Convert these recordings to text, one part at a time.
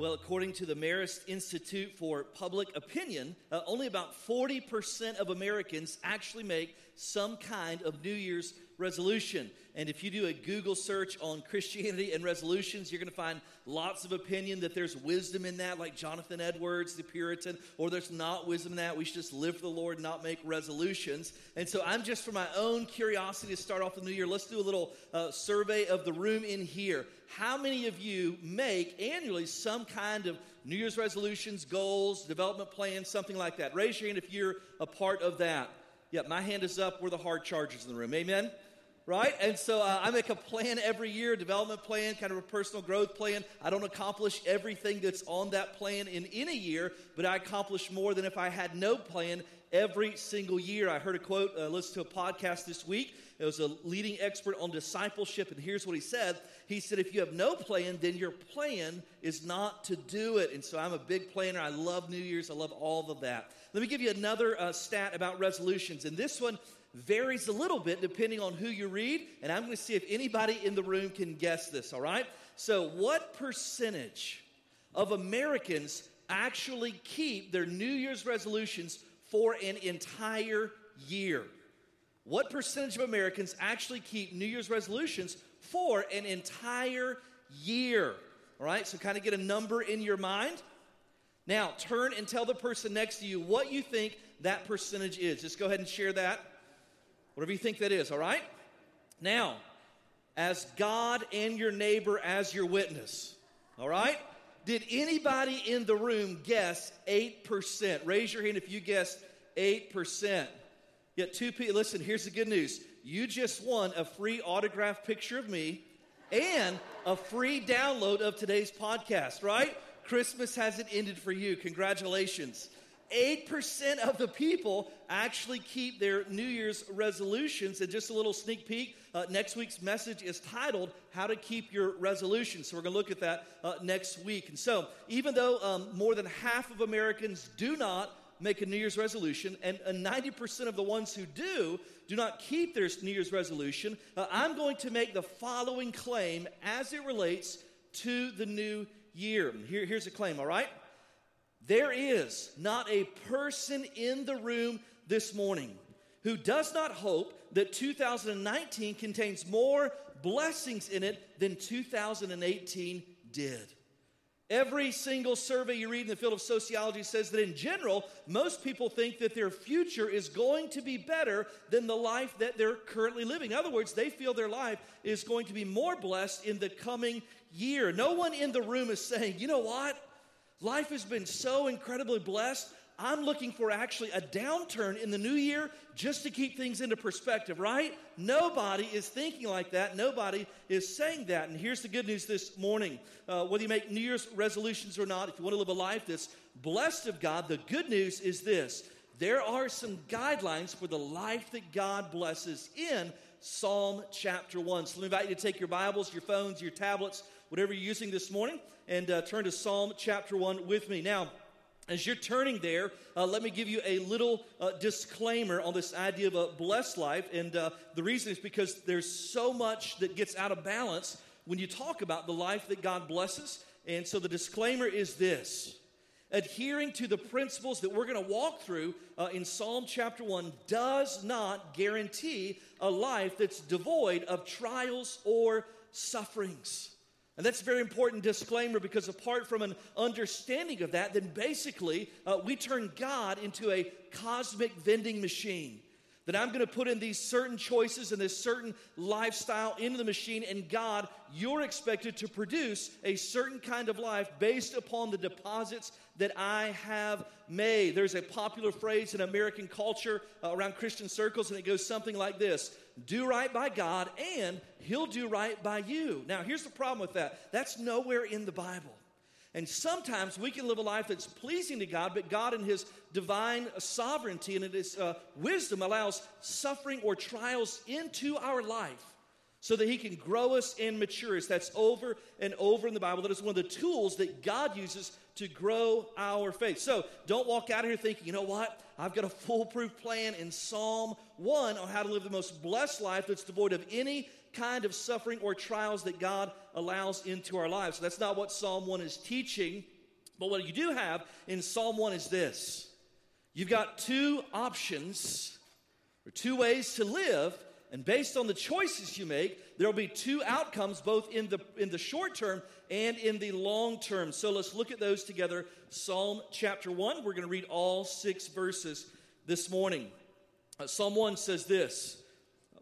Well, according to the Marist Institute for Public Opinion, uh, only about 40% of Americans actually make some kind of New Year's resolution. And if you do a Google search on Christianity and resolutions, you're going to find lots of opinion that there's wisdom in that, like Jonathan Edwards, the Puritan, or there's not wisdom in that. We should just live for the Lord not make resolutions. And so I'm just for my own curiosity to start off the new year, let's do a little uh, survey of the room in here. How many of you make annually some kind of New Year's resolutions, goals, development plans, something like that? Raise your hand if you're a part of that. Yeah, my hand is up. We're the hard chargers in the room. Amen? Right? And so uh, I make a plan every year, development plan, kind of a personal growth plan. I don't accomplish everything that's on that plan in any year, but I accomplish more than if I had no plan every single year. I heard a quote, uh, listened to a podcast this week. It was a leading expert on discipleship, and here's what he said. He said, If you have no plan, then your plan is not to do it. And so I'm a big planner. I love New Year's, I love all of that. Let me give you another uh, stat about resolutions, and this one varies a little bit depending on who you read, and I'm going to see if anybody in the room can guess this, all right? So, what percentage of Americans actually keep their New Year's resolutions for an entire year? What percentage of Americans actually keep New Year's resolutions for an entire year? All right, so kind of get a number in your mind. Now, turn and tell the person next to you what you think that percentage is. Just go ahead and share that. Whatever you think that is, all right? Now, as God and your neighbor as your witness, all right? Did anybody in the room guess 8%? Raise your hand if you guessed 8%. Yet two people, listen, here's the good news. You just won a free autographed picture of me and a free download of today's podcast, right? Christmas hasn't ended for you. Congratulations. 8% of the people actually keep their New Year's resolutions. And just a little sneak peek uh, next week's message is titled How to Keep Your Resolution. So we're going to look at that uh, next week. And so, even though um, more than half of Americans do not make a New Year's resolution, and uh, 90% of the ones who do do not keep their New Year's resolution, uh, I'm going to make the following claim as it relates to the new year. Here, here's a claim, all right? There is not a person in the room this morning who does not hope that 2019 contains more blessings in it than 2018 did. Every single survey you read in the field of sociology says that in general, most people think that their future is going to be better than the life that they're currently living. In other words, they feel their life is going to be more blessed in the coming year. No one in the room is saying, you know what? Life has been so incredibly blessed. I'm looking for actually a downturn in the new year just to keep things into perspective, right? Nobody is thinking like that. Nobody is saying that. And here's the good news this morning uh, whether you make New Year's resolutions or not, if you want to live a life that's blessed of God, the good news is this there are some guidelines for the life that God blesses in Psalm chapter 1. So let me invite you to take your Bibles, your phones, your tablets, whatever you're using this morning, and uh, turn to Psalm chapter 1 with me. Now, as you're turning there, uh, let me give you a little uh, disclaimer on this idea of a blessed life. And uh, the reason is because there's so much that gets out of balance when you talk about the life that God blesses. And so the disclaimer is this adhering to the principles that we're going to walk through uh, in Psalm chapter 1 does not guarantee a life that's devoid of trials or sufferings. And that's a very important disclaimer because apart from an understanding of that, then basically uh, we turn God into a cosmic vending machine that I'm going to put in these certain choices and this certain lifestyle into the machine, and God, you're expected to produce a certain kind of life based upon the deposits that I have made. There's a popular phrase in American culture uh, around Christian circles, and it goes something like this Do right by God, and He'll do right by you. Now, here's the problem with that that's nowhere in the Bible. And sometimes we can live a life that's pleasing to God, but God, in His divine sovereignty and in His uh, wisdom, allows suffering or trials into our life so that He can grow us and mature us. That's over and over in the Bible. That is one of the tools that God uses to grow our faith. So don't walk out of here thinking, you know what? I've got a foolproof plan in Psalm 1 on how to live the most blessed life that's devoid of any kind of suffering or trials that God allows into our lives. So that's not what Psalm 1 is teaching. But what you do have in Psalm 1 is this you've got two options or two ways to live. And based on the choices you make, there will be two outcomes, both in the, in the short term and in the long term. So let's look at those together. Psalm chapter 1, we're going to read all six verses this morning. Uh, Psalm 1 says this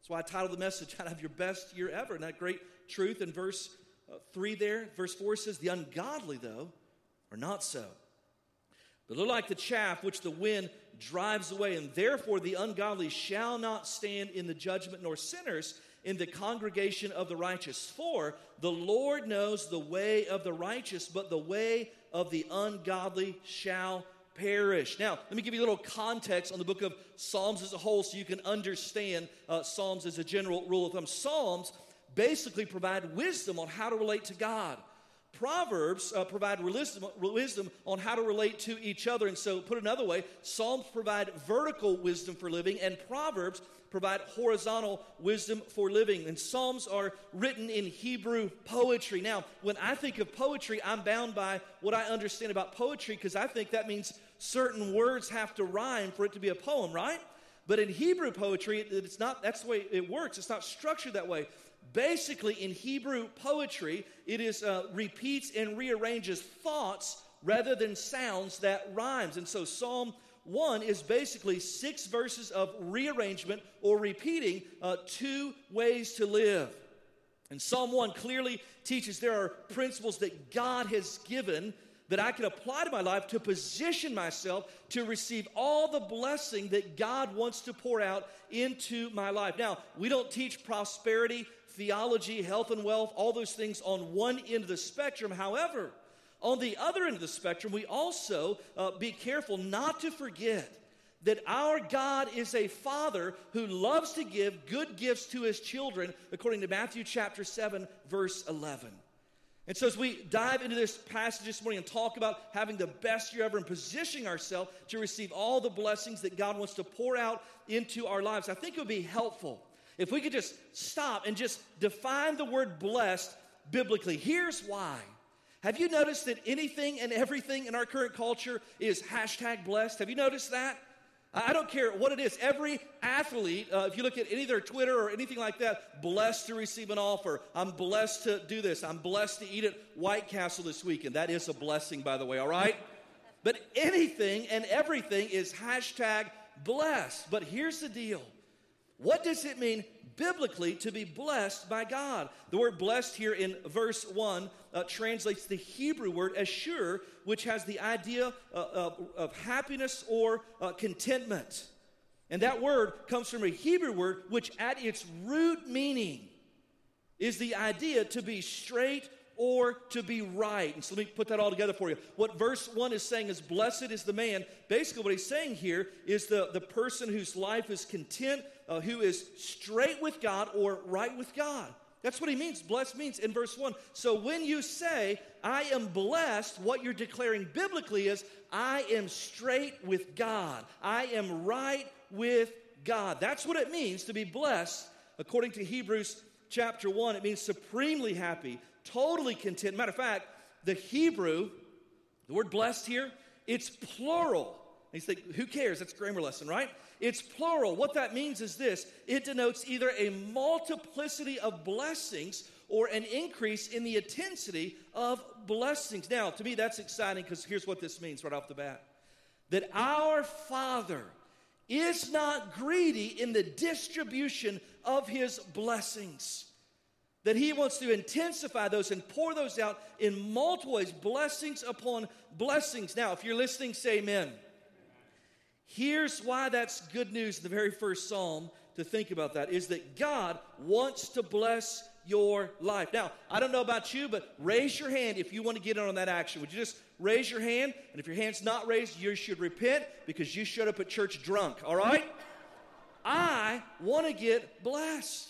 That's why I titled the message, How to Have Your Best Year Ever. And that great truth in verse uh, 3 there, verse 4 says, The ungodly, though, are not so. But look like the chaff which the wind drives away, and therefore the ungodly shall not stand in the judgment, nor sinners in the congregation of the righteous. For the Lord knows the way of the righteous, but the way of the ungodly shall perish. Now, let me give you a little context on the book of Psalms as a whole so you can understand uh, Psalms as a general rule of thumb. Psalms basically provide wisdom on how to relate to God. Proverbs uh, provide wisdom, wisdom on how to relate to each other. And so, put another way, Psalms provide vertical wisdom for living, and Proverbs provide horizontal wisdom for living. And Psalms are written in Hebrew poetry. Now, when I think of poetry, I'm bound by what I understand about poetry because I think that means certain words have to rhyme for it to be a poem, right? But in Hebrew poetry, it's not, that's the way it works. It's not structured that way. Basically, in Hebrew poetry, it is uh, repeats and rearranges thoughts rather than sounds that rhymes. And so Psalm 1 is basically six verses of rearrangement or repeating uh, two ways to live. And Psalm 1 clearly teaches there are principles that God has given that I can apply to my life to position myself to receive all the blessing that God wants to pour out into my life. Now, we don't teach prosperity, theology, health and wealth, all those things on one end of the spectrum. However, on the other end of the spectrum, we also uh, be careful not to forget that our God is a father who loves to give good gifts to his children, according to Matthew chapter 7, verse 11. And so, as we dive into this passage this morning and talk about having the best year ever and positioning ourselves to receive all the blessings that God wants to pour out into our lives, I think it would be helpful if we could just stop and just define the word blessed biblically. Here's why. Have you noticed that anything and everything in our current culture is hashtag blessed? Have you noticed that? I don't care what it is. Every athlete, uh, if you look at any of their Twitter or anything like that, blessed to receive an offer. I'm blessed to do this. I'm blessed to eat at White Castle this weekend. That is a blessing, by the way, all right? But anything and everything is hashtag blessed. But here's the deal what does it mean biblically to be blessed by God? The word blessed here in verse 1 uh, translates the Hebrew word asher, which has the idea uh, of, of, happiness or uh, contentment. And that word comes from a Hebrew word which, at its root meaning, is the idea to be straight or to be right. And so let me put that all together for you. What verse 1 is saying is, Blessed is the man. Basically, what he's saying here is the, the person whose life is content, uh, who is straight with God or right with God. That's what he means. Blessed means in verse 1. So when you say, I am blessed, what you're declaring biblically is, I am straight with God. I am right with God. That's what it means to be blessed. According to Hebrews chapter 1, it means supremely happy, totally content. Matter of fact, the Hebrew, the word blessed here, it's plural. And you think, who cares? That's grammar lesson, right? It's plural. What that means is this it denotes either a multiplicity of blessings or an increase in the intensity of blessings. Now, to me, that's exciting because here's what this means right off the bat that our Father is not greedy in the distribution of his blessings. That he wants to intensify those and pour those out in multiple ways, blessings upon blessings. Now, if you're listening, say amen. Here's why that's good news in the very first psalm to think about that is that God wants to bless your life. Now, I don't know about you, but raise your hand if you want to get in on that action. Would you just raise your hand? And if your hand's not raised, you should repent because you showed up at church drunk, all right? I want to get blessed.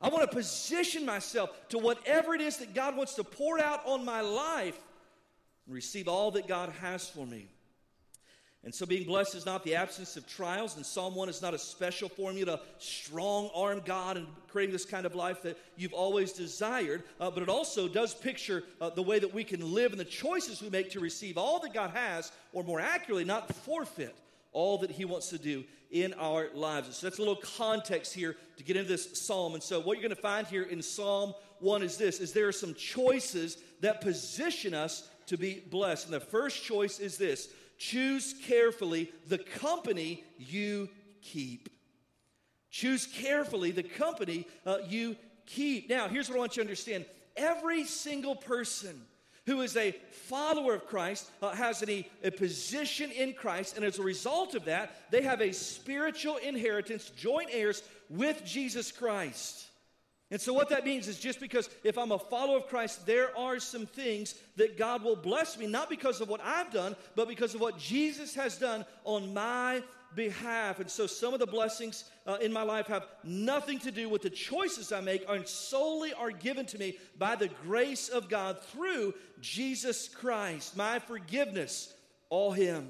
I want to position myself to whatever it is that God wants to pour out on my life and receive all that God has for me. And so, being blessed is not the absence of trials, and Psalm 1 is not a special formula to strong arm God and creating this kind of life that you've always desired, uh, but it also does picture uh, the way that we can live and the choices we make to receive all that God has, or more accurately, not forfeit all that He wants to do in our lives. So, that's a little context here to get into this psalm. And so, what you're going to find here in Psalm 1 is this: is there are some choices that position us to be blessed. And the first choice is this choose carefully the company you keep. Choose carefully the company uh, you keep. Now, here's what I want you to understand every single person who is a follower of Christ uh, has any, a position in Christ, and as a result of that, they have a spiritual inheritance, joint heirs with Jesus Christ. And so, what that means is just because if I'm a follower of Christ, there are some things that God will bless me, not because of what I've done, but because of what Jesus has done on my behalf. And so, some of the blessings uh, in my life have nothing to do with the choices I make, and solely are given to me by the grace of God through Jesus Christ. My forgiveness, all Him.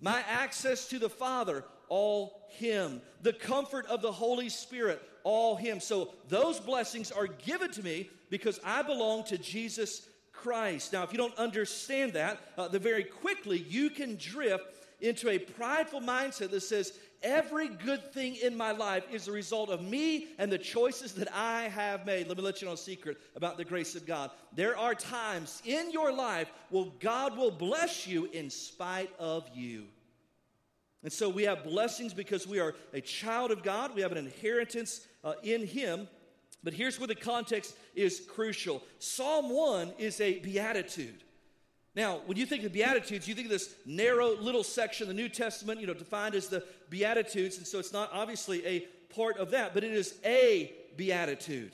My access to the Father, all Him. The comfort of the Holy Spirit, all Him. So those blessings are given to me because I belong to Jesus Christ. Now, if you don't understand that, uh, very quickly you can drift into a prideful mindset that says, every good thing in my life is a result of me and the choices that I have made. Let me let you know a secret about the grace of God. There are times in your life where God will bless you in spite of you. And so we have blessings because we are a child of God, we have an inheritance uh, in Him. But here's where the context is crucial Psalm 1 is a beatitude. Now, when you think of Beatitudes, you think of this narrow little section, of the New Testament, you know, defined as the Beatitudes, and so it's not obviously a part of that, but it is a Beatitude.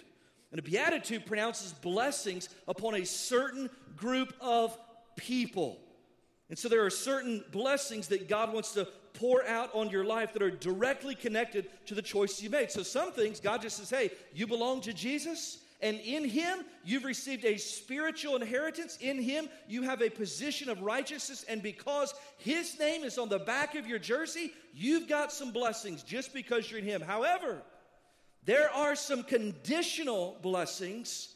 And a Beatitude pronounces blessings upon a certain group of people. And so there are certain blessings that God wants to pour out on your life that are directly connected to the choices you made. So some things, God just says, hey, you belong to Jesus. And in him, you've received a spiritual inheritance. In him, you have a position of righteousness. And because his name is on the back of your jersey, you've got some blessings just because you're in him. However, there are some conditional blessings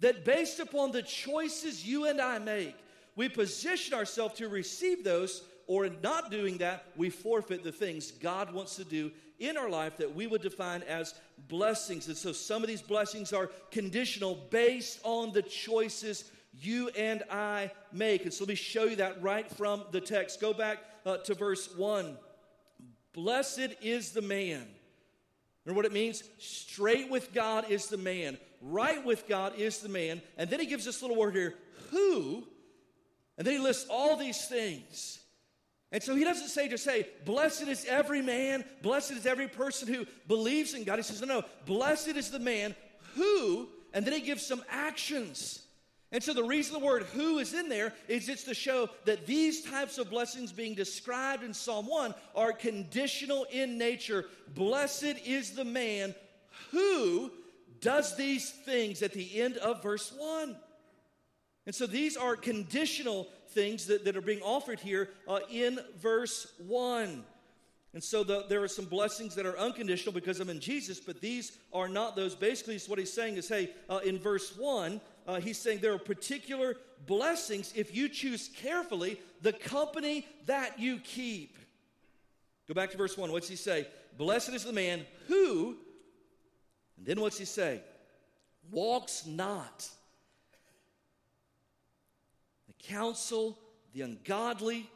that, based upon the choices you and I make, we position ourselves to receive those or in not doing that, we forfeit the things God wants to do in our life that we would define as blessings. And so some of these blessings are conditional based on the choices you and I make. And so let me show you that right from the text. Go back uh, to verse 1. Blessed is the man. Remember what it means? Straight with God is the man, right with God is the man. And then he gives this little word here, who, and then he lists all these things. And so he doesn't say, just say, blessed is every man, blessed is every person who believes in God. He says, no, no, blessed is the man who, and then he gives some actions. And so the reason the word who is in there is it's to show that these types of blessings being described in Psalm 1 are conditional in nature. Blessed is the man who does these things at the end of verse 1. And so these are conditional things that, that are being offered here uh, in verse 1. And so the, there are some blessings that are unconditional because I'm in Jesus, but these are not those. Basically, what he's saying is hey, uh, in verse 1, uh, he's saying there are particular blessings if you choose carefully the company that you keep. Go back to verse 1. What's he say? Blessed is the man who, and then what's he say? Walks not counsel the ungodly,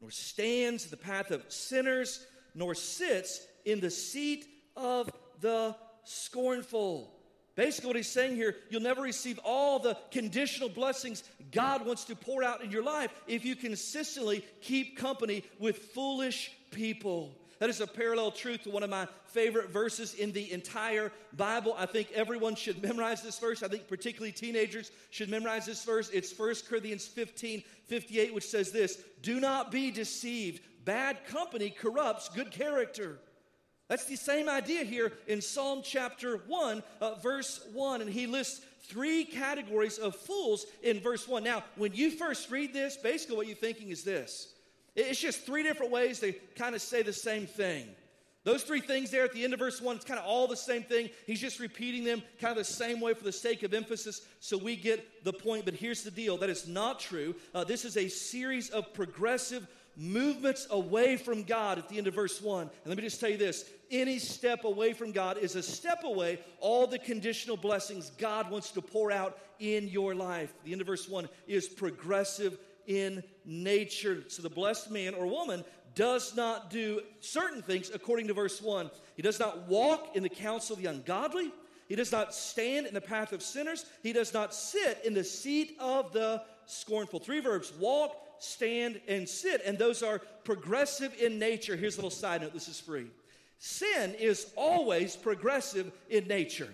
nor stands in the path of sinners, nor sits in the seat of the scornful. Basically, what he's saying here, you'll never receive all the conditional blessings God wants to pour out in your life if you consistently keep company with foolish people. That is a parallel truth to one of my favorite verses in the entire Bible. I think everyone should memorize this verse. I think particularly teenagers should memorize this verse. It's 1 Corinthians 15 58, which says this Do not be deceived. Bad company corrupts good character. That's the same idea here in Psalm chapter 1, uh, verse 1. And he lists three categories of fools in verse 1. Now, when you first read this, basically what you're thinking is this it's just three different ways to kind of say the same thing. Those three things there at the end of verse 1, it's kind of all the same thing. He's just repeating them kind of the same way for the sake of emphasis so we get the point. But here's the deal that is not true. Uh, this is a series of progressive movements away from God at the end of verse 1. And let me just tell you this any step away from God is a step away all the conditional blessings God wants to pour out in your life. The end of verse 1 is progressive in nature. So the blessed man or woman does not do certain things according to verse 1. He does not walk in the counsel of the ungodly. He does not stand in the path of sinners. He does not sit in the seat of the scornful. Three verbs walk, stand, and sit. And those are progressive in nature. Here's a little side note this is free. Sin is always progressive in nature.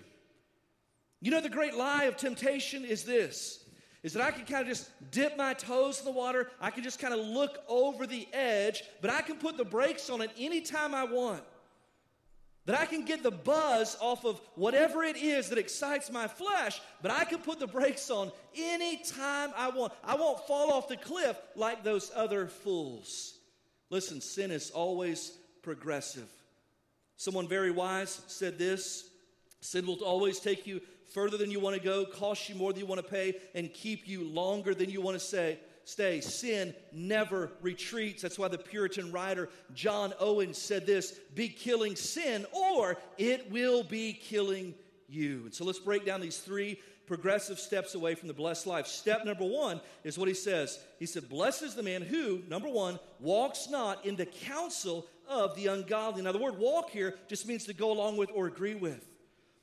You know, the great lie of temptation is this is that I can kind of just dip my toes in the water. I can just kind of look over the edge, but I can put the brakes on it anytime I want. That I can get the buzz off of whatever it is that excites my flesh, but I can put the brakes on anytime I want. I won't fall off the cliff like those other fools. Listen, sin is always progressive. Someone very wise said this sin will always take you further than you want to go, cost you more than you want to pay, and keep you longer than you want to say, stay. Sin never retreats. That's why the Puritan writer John Owen said this be killing sin, or it will be killing you. And so let's break down these three progressive steps away from the blessed life. Step number one is what he says. He said, Blessed is the man who, number one, walks not in the counsel of the ungodly. Now, the word walk here just means to go along with or agree with.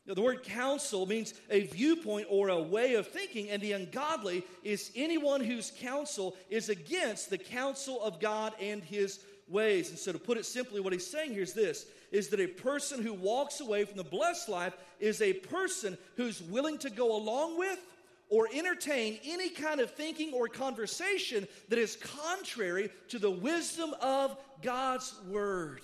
The word counsel means a viewpoint or a way of thinking, and the ungodly is anyone whose counsel is against the counsel of God and his ways. And so, to put it simply, what he's saying here is this is that a person who walks away from the blessed life is a person who's willing to go along with or entertain any kind of thinking or conversation that is contrary to the wisdom of God's word.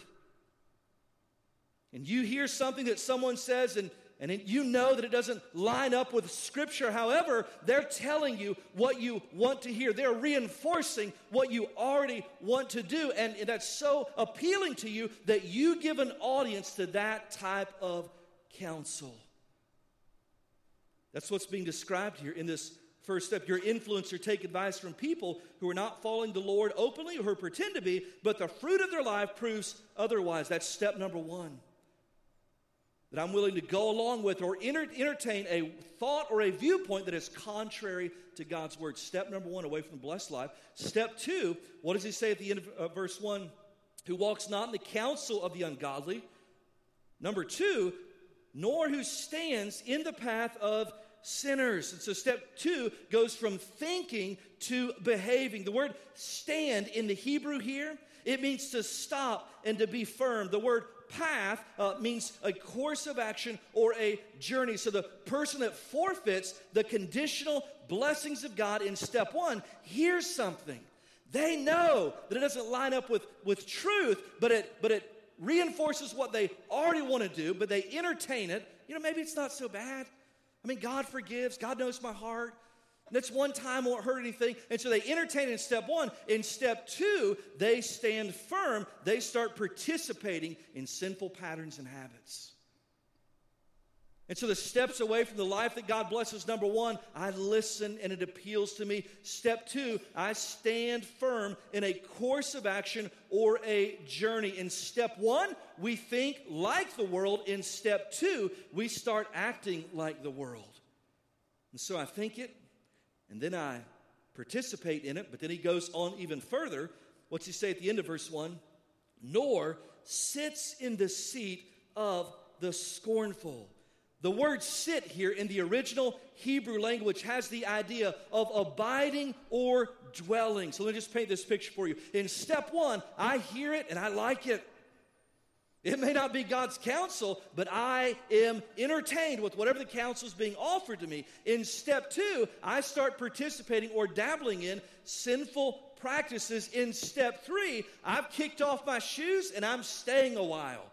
And you hear something that someone says, and and it, you know that it doesn't line up with Scripture. However, they're telling you what you want to hear. They're reinforcing what you already want to do. And, that's so appealing to you that you give an audience to that type of counsel. That's what's being described here in this first step. Your influencer take advice from people who are not following the Lord openly or who pretend to be, but the fruit of their life proves otherwise. That's step number one that I'm willing to go along with or enter, entertain a thought or a viewpoint that is contrary to God's word. Step number one, away from the blessed life. Step two, what does he say at the end of uh, verse one? Who walks not in the counsel of the ungodly. Number two, nor who stands in the path of sinners. And so step two goes from thinking to behaving. The word stand in the Hebrew here, it means to stop and to be firm. The word path uh, means a course of action or a journey. So the person that forfeits the conditional blessings of God in step one hears something. They know that it doesn't line up with, with truth, but it, but it reinforces what they already want to do, but they entertain it. You know, maybe it's not so bad. I mean, God forgives, God knows my heart. That's one time won't hurt anything. And so they entertain in step one. In step two, they stand firm. They start participating in sinful patterns and habits. And so the steps away from the life that God blesses number one, I listen and it appeals to me. Step two, I stand firm in a course of action or a journey. In step one, we think like the world. In step two, we start acting like the world. And so I think it, and then I participate in it. But then he goes on even further. What's he say at the end of verse 1? Nor sits in the seat of the scornful. The word sit here in the original Hebrew language has the idea of abiding or dwelling. So let me just paint this picture for you. In step one, I hear it and I like it. It may not be God's counsel, but I am entertained with whatever the counsel is being offered to me. In step two, I start participating or dabbling in sinful practices. In step three, I've kicked off my shoes and I'm staying a while.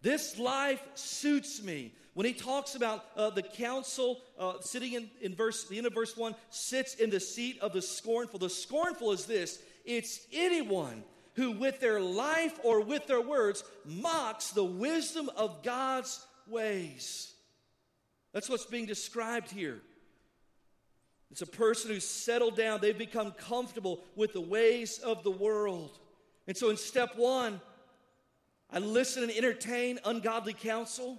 This life suits me. When he talks about uh, the counsel uh, sitting in, in verse, the end of verse 1, sits in the seat of the scornful. The scornful is this it's anyone who, with their life or with their words, mocks the wisdom of God's ways. That's what's being described here. It's a person who's settled down, they've become comfortable with the ways of the world. And so, in step one, I listen and entertain ungodly counsel.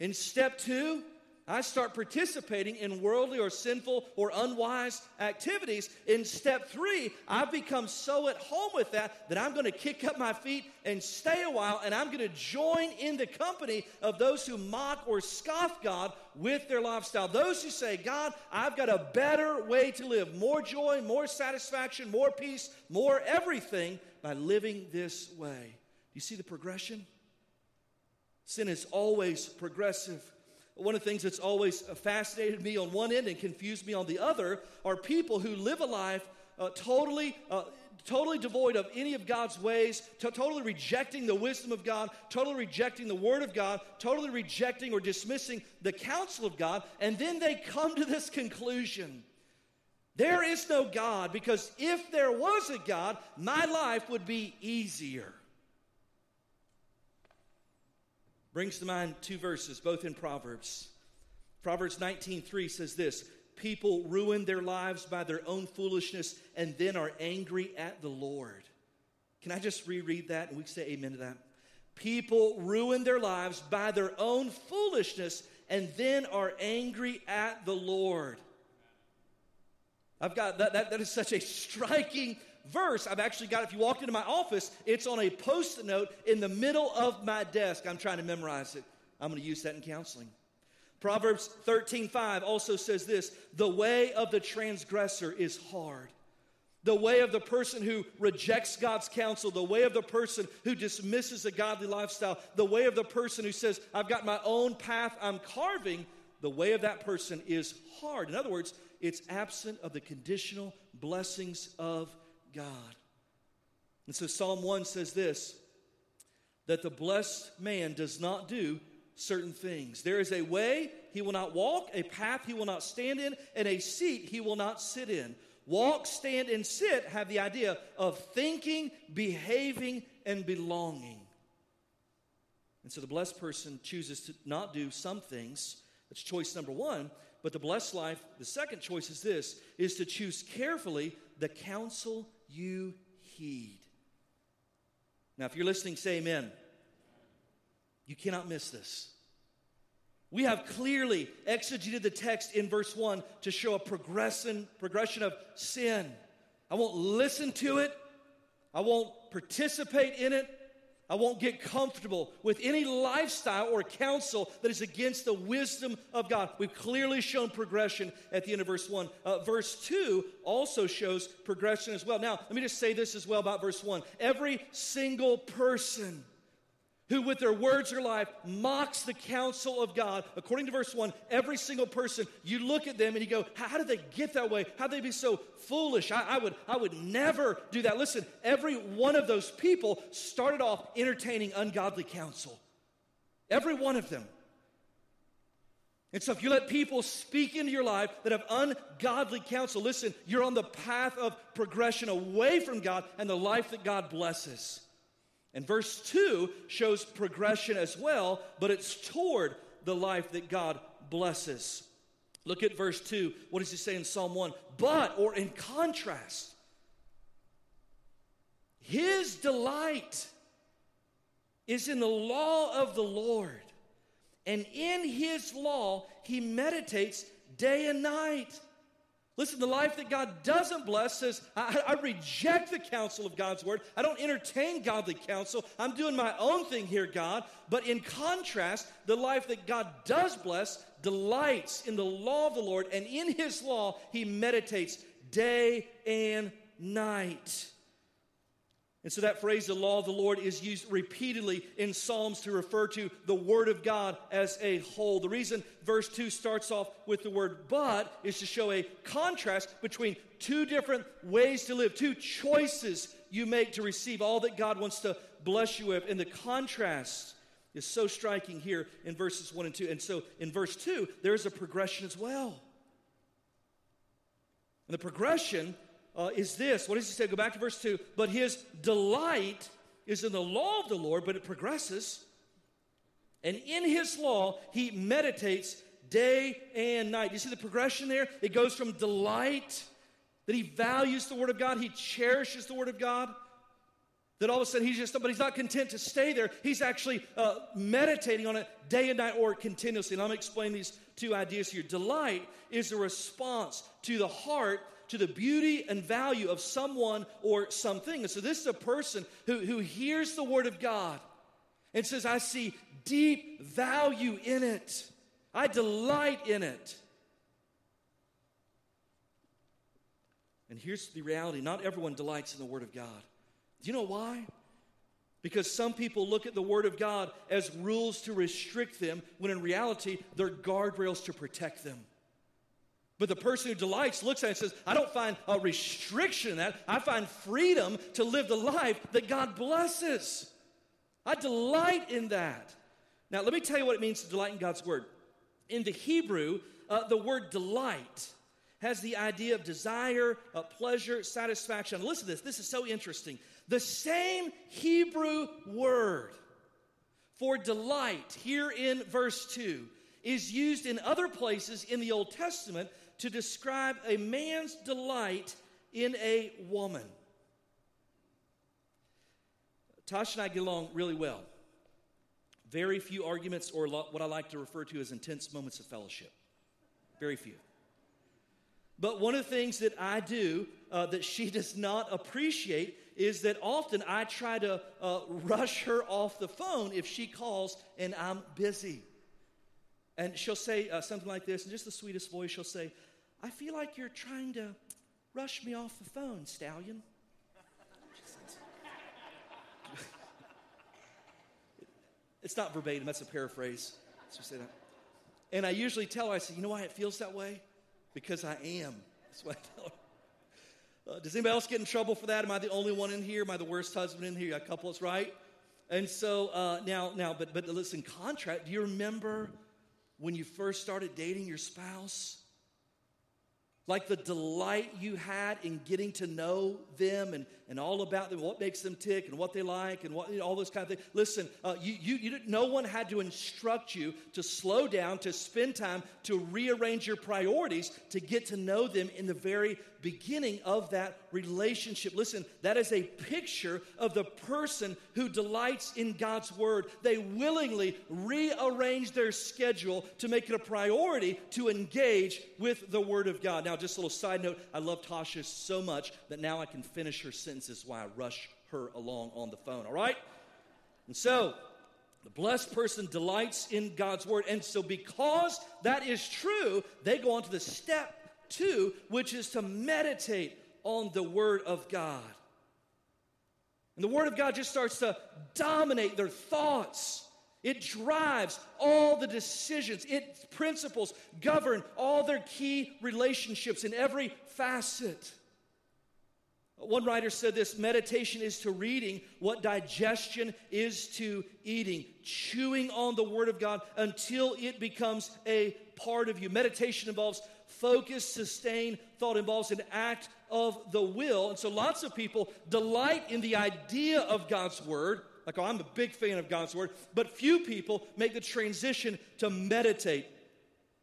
In step two, I start participating in worldly or sinful or unwise activities. In step three, I've become so at home with that that I'm going to kick up my feet and stay a while, and I'm going to join in the company of those who mock or scoff God with their lifestyle. Those who say, God, I've got a better way to live, more joy, more satisfaction, more peace, more everything by living this way. Do you see the progression? Sin is always progressive. One of the things that's always fascinated me on one end and confused me on the other are people who live a life uh, totally, uh, totally devoid of any of God's ways, to- totally rejecting the wisdom of God, totally rejecting the Word of God, totally rejecting or dismissing the counsel of God, and then they come to this conclusion. There is no God because if there was a God, my life would be easier. Brings to mind two verses, both in Proverbs. Proverbs 19:3 says this, people ruin their lives by their own foolishness and then are angry at the Lord. Can I just reread that and we say amen to that? People ruin their lives by their own foolishness and then are angry at the Lord. I've got that, that, that is such a striking verse, I've actually got, if you walked into my office, it's on a post note in the middle of my desk. I'm trying to memorize it. I'm going to use that in counseling. Proverbs 13 5 also says this the way of the transgressor is hard. The way of the person who rejects God's counsel, the way of the person who dismisses a godly lifestyle, the way of the person who says, I've got my own path I'm carving, the way of that person is hard. In other words, it's absent of the conditional blessings of God. And so Psalm 1 says this that the blessed man does not do certain things. There is a way he will not walk, a path he will not stand in, and a seat he will not sit in. Walk, stand, and sit have the idea of thinking, behaving, and belonging. And so the blessed person chooses to not do some things. That's choice number one. But the blessed life, the second choice is this, is to choose carefully the counsel you heed. Now, if you're listening, say amen. You cannot miss this. We have clearly exegeted the text in verse 1 to show a progression, progression of sin. I won't listen to it, I won't participate in it, I won't get comfortable with any lifestyle or counsel that is against the wisdom of God. We've clearly shown progression at the end of verse 1. Uh, verse 2 also shows progression as well. Now, let me just say this as well about verse 1. Every single person who with their words or life mocks the counsel of God. According to verse 1, every single person, you look at them and you go, How did they get that way? How did they be so foolish? I, I, would, I would never do that. Listen, every one of those people started off entertaining ungodly counsel. Every one of them. And so, if you let people speak into your life that have ungodly counsel, listen, you're on the path of progression away from God and the life that God blesses. And verse 2 shows progression as well, but it's toward the life that God blesses. Look at verse 2. What does he say in Psalm 1? But, or in contrast, his delight is in the law of the Lord, and in his law he meditates day and night. Listen, the life that God doesn't bless says, I, I, reject the counsel of God's word. I don't entertain godly counsel. I'm doing my own thing here, God. But in contrast, the life that God does bless delights in the law of the Lord, and in his law, he meditates day and night. And so that phrase, the law of the Lord, is used repeatedly in Psalms to refer to the Word of God as a whole. The reason verse 2 starts off with the word but is to show a contrast between two different ways to live, two choices you make to receive all that God wants to bless you with. And the contrast is so striking here in verses 1 and 2. And so in verse 2, there's a progression as well. And the progression uh, is this. What does he say? Go back to verse 2. But his delight is in the law of the Lord, but it progresses. And in his law, he meditates day and night. You see the progression there? It goes from delight, that he values the word of God, he cherishes the word of God. That all of a sudden he's just, but he's not content to stay there. He's actually uh, meditating on it day and night or continuously. And I'm explaining these two ideas here. Delight is a response to the heart to the beauty and value of someone or something. And so this is a person who, who hears the word of God and says, I see deep value in it. I delight in it. And here's the reality not everyone delights in the Word of God. Do you know why? Because some people look at the Word of God as rules to restrict them, when in reality, they're guardrails to protect them. But the person who delights looks at it and says, I don't find a restriction in that. I find freedom to live the life that God blesses. I delight in that. Now, let me tell you what it means to delight in God's word. In the Hebrew, uh, the word delight has the idea of desire, uh, pleasure, satisfaction. Listen to this. This is so interesting. The same Hebrew word for delight here in verse 2 is used in other places in the Old Testament to describe a man's delight in a woman. Tosh and I get along really well. Very few arguments, or what I like to refer to as intense moments of fellowship. Very few. But one of the things that I do uh, that she does not appreciate is that often I try to uh, rush her off the phone if she calls and I'm busy. And she'll say uh, something like this, in just the sweetest voice, she'll say, I feel like you're trying to rush me off the phone, stallion. it's not verbatim, that's a paraphrase. Let's say that. And I usually tell her, I say, you know why it feels that way? Because I am. That's what I tell her. Uh, does anybody else get in trouble for that? Am I the only one in here? Am I the worst husband in here? A couple is right. And so uh, now, now, but but listen, contract. Do you remember when you first started dating your spouse? Like the delight you had in getting to know them and, and all about them, what makes them tick and what they like and what, you know, all those kind of things. Listen, uh, you, you, you no one had to instruct you to slow down, to spend time, to rearrange your priorities, to get to know them in the very beginning of that relationship. Listen, that is a picture of the person who delights in God's word. They willingly rearrange their schedule to make it a priority to engage with the word of God. Now, just a little side note I love Tasha so much that now I can finish her sentences while I rush her along on the phone, all right? And so, the blessed person delights in God's word. And so, because that is true, they go on to the step two, which is to meditate on the Word of God. And the Word of God just starts to dominate their thoughts. It drives all the decisions. Its principles govern all their key relationships in every facet. One writer said this meditation is to reading what digestion is to eating, chewing on the Word of God until it becomes a part of you. Meditation involves focused, sustained thought involves an act of the will. And so lots of people delight in the idea of God's word. Like, oh, I'm a big fan of God's word. But few people make the transition to meditate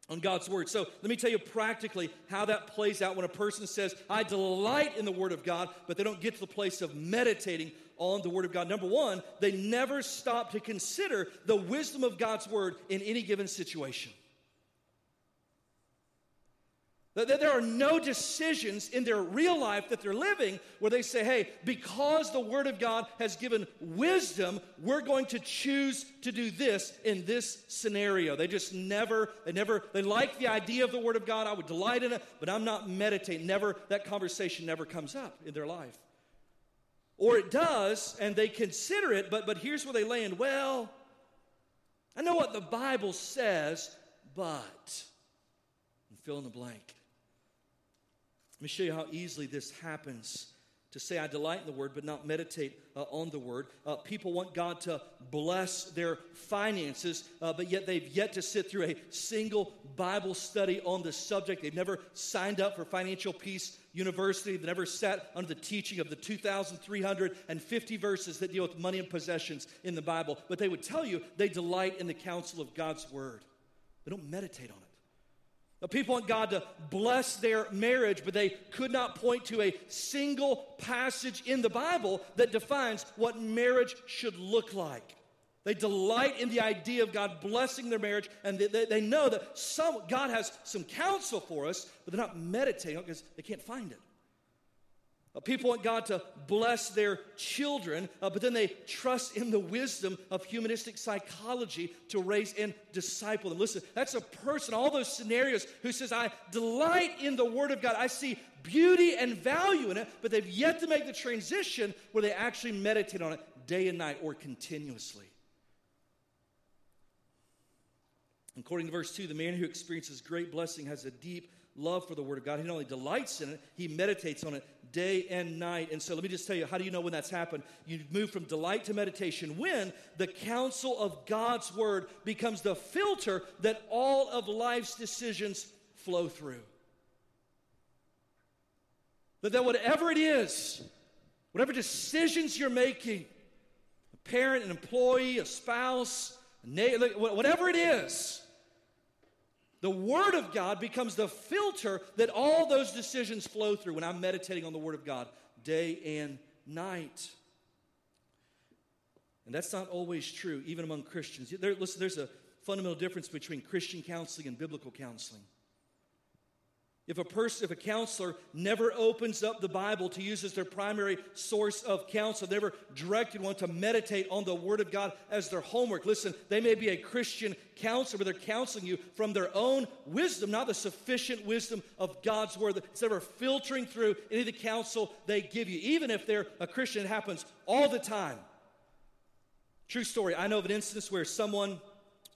on God's word. So let me tell you practically how that plays out when a person says, I delight in the word of God, but they don't get to the place of meditating on the word of God. Number one, they never stop to consider the wisdom of God's word in any given situation. That there are no decisions in their real life that they're living where they say, hey, because the Word of God has given wisdom, we're going to choose to do this in this scenario. They just never, they never, they like the idea of the Word of God. I would delight in it, but I'm not meditating. Never, that conversation never comes up in their life. Or it does, and they consider it, but, but here's where they land. Well, I know what the Bible says, but, and fill in the blank. Let me show you how easily this happens to say, I delight in the word, but not meditate uh, on the word. Uh, people want God to bless their finances, uh, but yet they've yet to sit through a single Bible study on the subject. They've never signed up for Financial Peace University. They've never sat under the teaching of the 2,350 verses that deal with money and possessions in the Bible. But they would tell you they delight in the counsel of God's word, they don't meditate on it. People want God to bless their marriage, but they could not point to a single passage in the Bible that defines what marriage should look like. They delight in the idea of God blessing their marriage, and they, they, they know that some, God has some counsel for us, but they're not meditating because they can't find it. Uh, people want God to bless their children, uh, but then they trust in the wisdom of humanistic psychology to raise and disciple them. Listen, that's a person, all those scenarios, who says, I delight in the Word of God. I see beauty and value in it, but they've yet to make the transition where they actually meditate on it day and night or continuously. According to verse 2, the man who experiences great blessing has a deep love for the Word of God. He not only delights in it, he meditates on it day and night. And so let me just tell you how do you know when that's happened? You move from delight to meditation when the counsel of God's word becomes the filter that all of life's decisions flow through. That, that whatever it is, whatever decisions you're making, a parent, an employee, a spouse, a na- whatever it is, the Word of God becomes the filter that all those decisions flow through when I'm meditating on the Word of God day and night. And that's not always true, even among Christians. There, listen, there's a fundamental difference between Christian counseling and biblical counseling. If a person, if a counselor never opens up the Bible to use as their primary source of counsel, never directed one to meditate on the Word of God as their homework. Listen, they may be a Christian counselor, but they're counseling you from their own wisdom, not the sufficient wisdom of God's Word. It's never filtering through any of the counsel they give you. Even if they're a Christian, it happens all the time. True story. I know of an instance where someone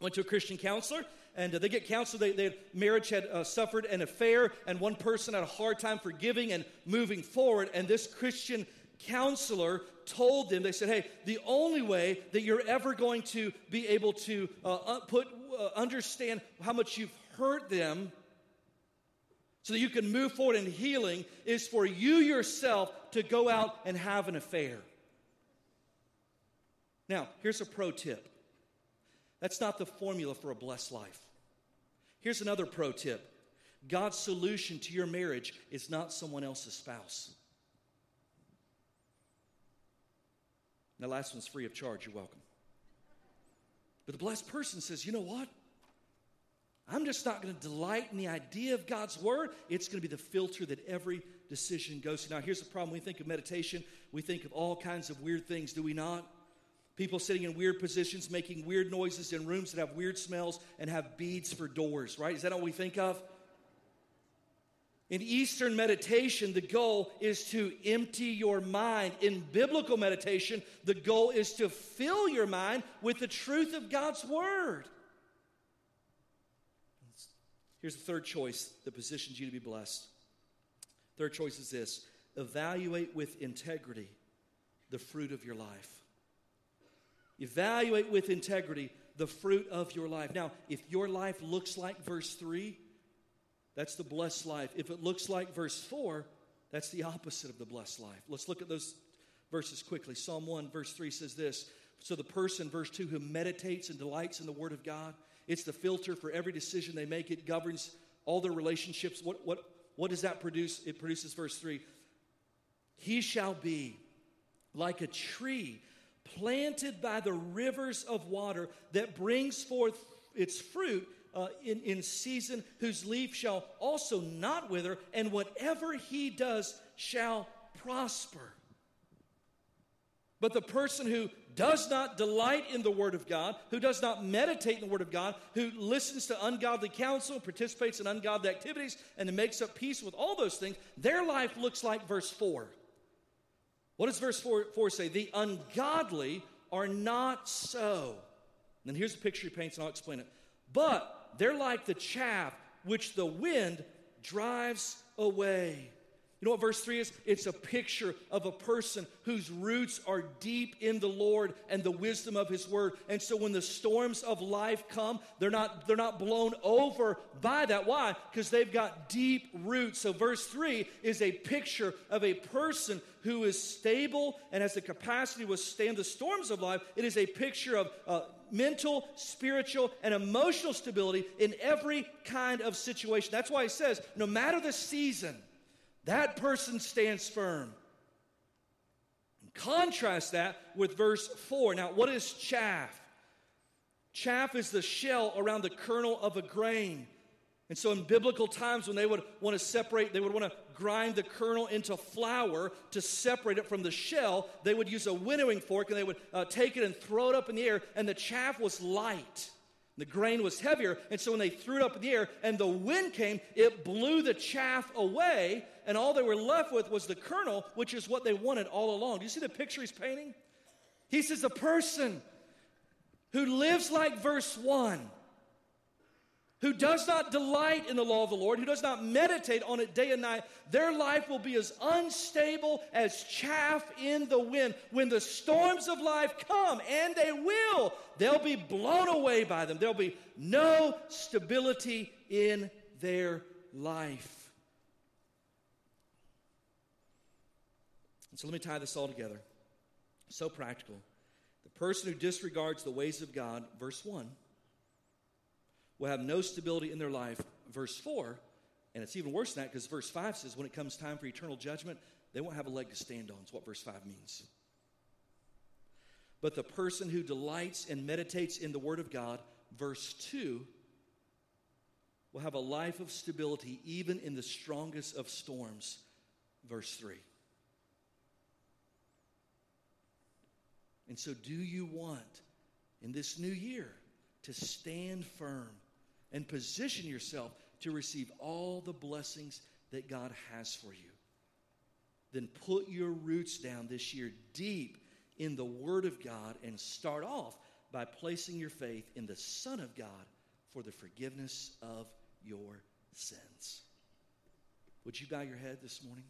went to a Christian counselor and uh, they get counsel. They, they marriage had uh, suffered an affair, and one person had a hard time forgiving and moving forward. And this Christian counselor told them, they said, hey, the only way that you're ever going to be able to uh, put, uh, understand how much you've hurt them so that you can move forward in healing is for you yourself to go out and have an affair. Now, here's a pro tip that's not the formula for a blessed life. Here's another pro tip God's solution to your marriage is not someone else's spouse. Now, last one's free of charge. You're welcome. But the blessed person says, you know what? I'm just not going to delight in the idea of God's word. It's going to be the filter that every decision goes to. Now, here's the problem. We think of meditation, we think of all kinds of weird things, do we not? People sitting in weird positions, making weird noises in rooms that have weird smells and have beads for doors, right? Is that all we think of? In Eastern meditation, the goal is to empty your mind. In biblical meditation, the goal is to fill your mind with the truth of God's Word. Here's the third choice that positions you to be blessed. Third choice is this evaluate with integrity the fruit of your life. Evaluate with integrity the fruit of your life. Now, if your life looks like verse 3, that's the blessed life. If it looks like verse 4, that's the opposite of the blessed life. Let's look at those verses quickly. Psalm 1, verse 3 says this So the person, verse 2, who meditates and delights in the Word of God, it's the filter for every decision they make. It governs all their relationships. What, what, what does that produce? It produces, verse 3 He shall be like a tree planted by the rivers of water that brings forth its fruit uh, in, in season, whose leaf shall also not wither, and whatever he does shall prosper. But the person who does not delight in the Word of God, who does not meditate in the Word of God, who listens to ungodly counsel, participates in ungodly activities, and makes up peace with all those things, their life looks like verse 4. What does verse 4, 4 say? The ungodly are not so. And here's the picture he paints, and I'll explain it. But they're like the chaff which the wind drives away. You know what verse 3 is? It's a picture of a person whose roots are deep in the Lord and the wisdom of his word. And so when the storms of life come, they're not they're not blown over by that. Why? Because they've got deep roots. So verse 3 is a picture of a person who is stable and has the capacity to withstand the storms of life. It is a picture of uh, mental, spiritual, and emotional stability in every kind of situation. That's why he says, no matter the season, that person stands firm. Contrast that with verse 4. Now, what is chaff? Chaff is the shell around the kernel of a grain. And so, in biblical times, when they would want to separate, they would want to grind the kernel into flour to separate it from the shell, they would use a winnowing fork and they would uh, take it and throw it up in the air, and the chaff was light. The grain was heavier, and so when they threw it up in the air and the wind came, it blew the chaff away, and all they were left with was the kernel, which is what they wanted all along. Do you see the picture he's painting? He says, A person who lives like verse 1, who does not delight in the law of the Lord, who does not meditate on it day and night, their life will be as unstable as chaff in the wind. When the storms of life come, and they will, they'll be blown away by them. There'll be no stability in their life. And so let me tie this all together. So practical. The person who disregards the ways of God, verse 1, will have no stability in their life, verse 4. And it's even worse than that because verse 5 says when it comes time for eternal judgment, they won't have a leg to stand on, is what verse 5 means. But the person who delights and meditates in the Word of God, verse 2, will have a life of stability even in the strongest of storms, verse 3. And so, do you want in this new year to stand firm and position yourself to receive all the blessings that God has for you? Then put your roots down this year deep in the Word of God and start off by placing your faith in the Son of God for the forgiveness of your sins. Would you bow your head this morning?